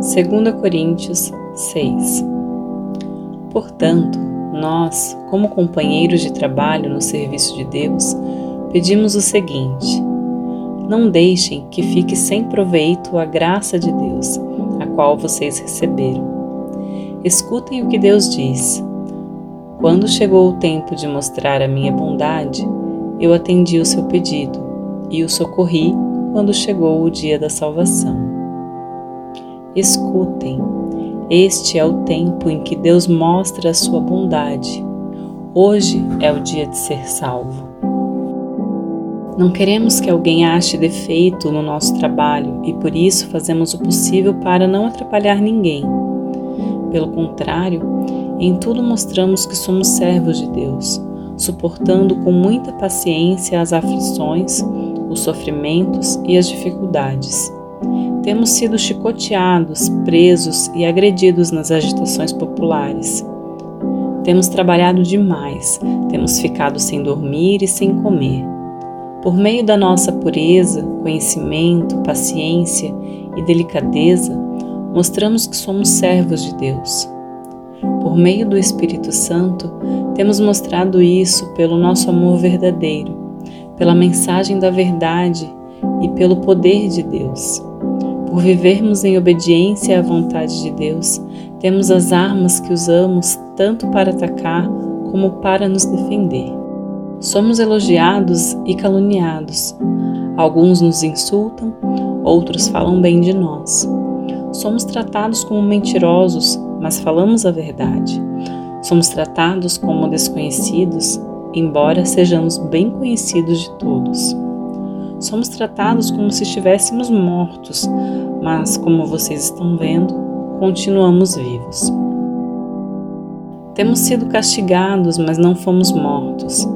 2 Coríntios 6 Portanto, nós, como companheiros de trabalho no serviço de Deus, pedimos o seguinte: não deixem que fique sem proveito a graça de Deus, a qual vocês receberam. Escutem o que Deus diz. Quando chegou o tempo de mostrar a minha bondade, eu atendi o seu pedido e o socorri quando chegou o dia da salvação. Escutem, este é o tempo em que Deus mostra a sua bondade. Hoje é o dia de ser salvo. Não queremos que alguém ache defeito no nosso trabalho e por isso fazemos o possível para não atrapalhar ninguém. Pelo contrário, em tudo mostramos que somos servos de Deus, suportando com muita paciência as aflições, os sofrimentos e as dificuldades. Temos sido chicoteados, presos e agredidos nas agitações populares. Temos trabalhado demais, temos ficado sem dormir e sem comer por meio da nossa pureza, conhecimento, paciência e delicadeza, mostramos que somos servos de Deus. Por meio do Espírito Santo, temos mostrado isso pelo nosso amor verdadeiro, pela mensagem da verdade e pelo poder de Deus. Por vivermos em obediência à vontade de Deus, temos as armas que usamos tanto para atacar como para nos defender. Somos elogiados e caluniados. Alguns nos insultam, outros falam bem de nós. Somos tratados como mentirosos, mas falamos a verdade. Somos tratados como desconhecidos, embora sejamos bem conhecidos de todos. Somos tratados como se estivéssemos mortos, mas, como vocês estão vendo, continuamos vivos. Temos sido castigados, mas não fomos mortos.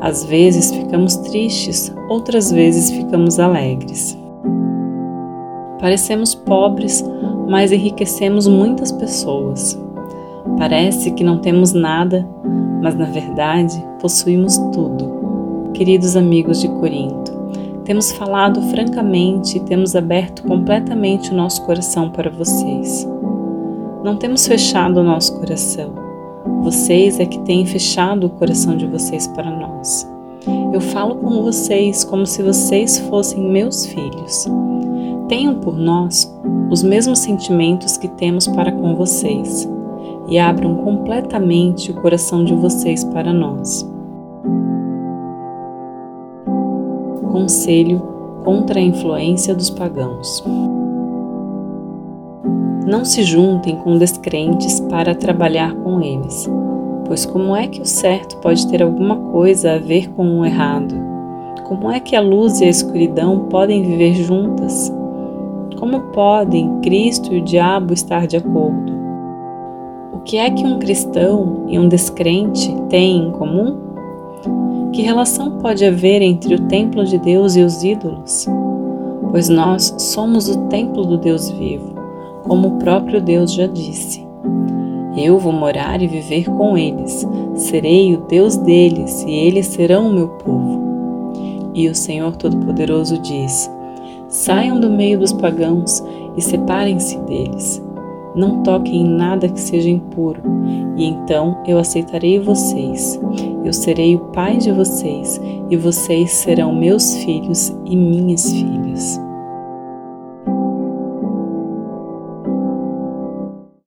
Às vezes ficamos tristes, outras vezes ficamos alegres. Parecemos pobres, mas enriquecemos muitas pessoas. Parece que não temos nada, mas na verdade possuímos tudo. Queridos amigos de Corinto, temos falado francamente e temos aberto completamente o nosso coração para vocês. Não temos fechado o nosso coração. Vocês é que têm fechado o coração de vocês para nós. Eu falo com vocês como se vocês fossem meus filhos. Tenham por nós os mesmos sentimentos que temos para com vocês e abram completamente o coração de vocês para nós. Conselho contra a influência dos pagãos. Não se juntem com descrentes para trabalhar com eles, pois como é que o certo pode ter alguma coisa a ver com o errado? Como é que a luz e a escuridão podem viver juntas? Como podem Cristo e o diabo estar de acordo? O que é que um cristão e um descrente têm em comum? Que relação pode haver entre o templo de Deus e os ídolos? Pois nós somos o templo do Deus vivo como o próprio Deus já disse. Eu vou morar e viver com eles, serei o Deus deles e eles serão o meu povo. E o Senhor Todo-Poderoso diz: Saiam do meio dos pagãos e separem-se deles. Não toquem em nada que seja impuro, e então eu aceitarei vocês. Eu serei o pai de vocês, e vocês serão meus filhos e minhas filhas.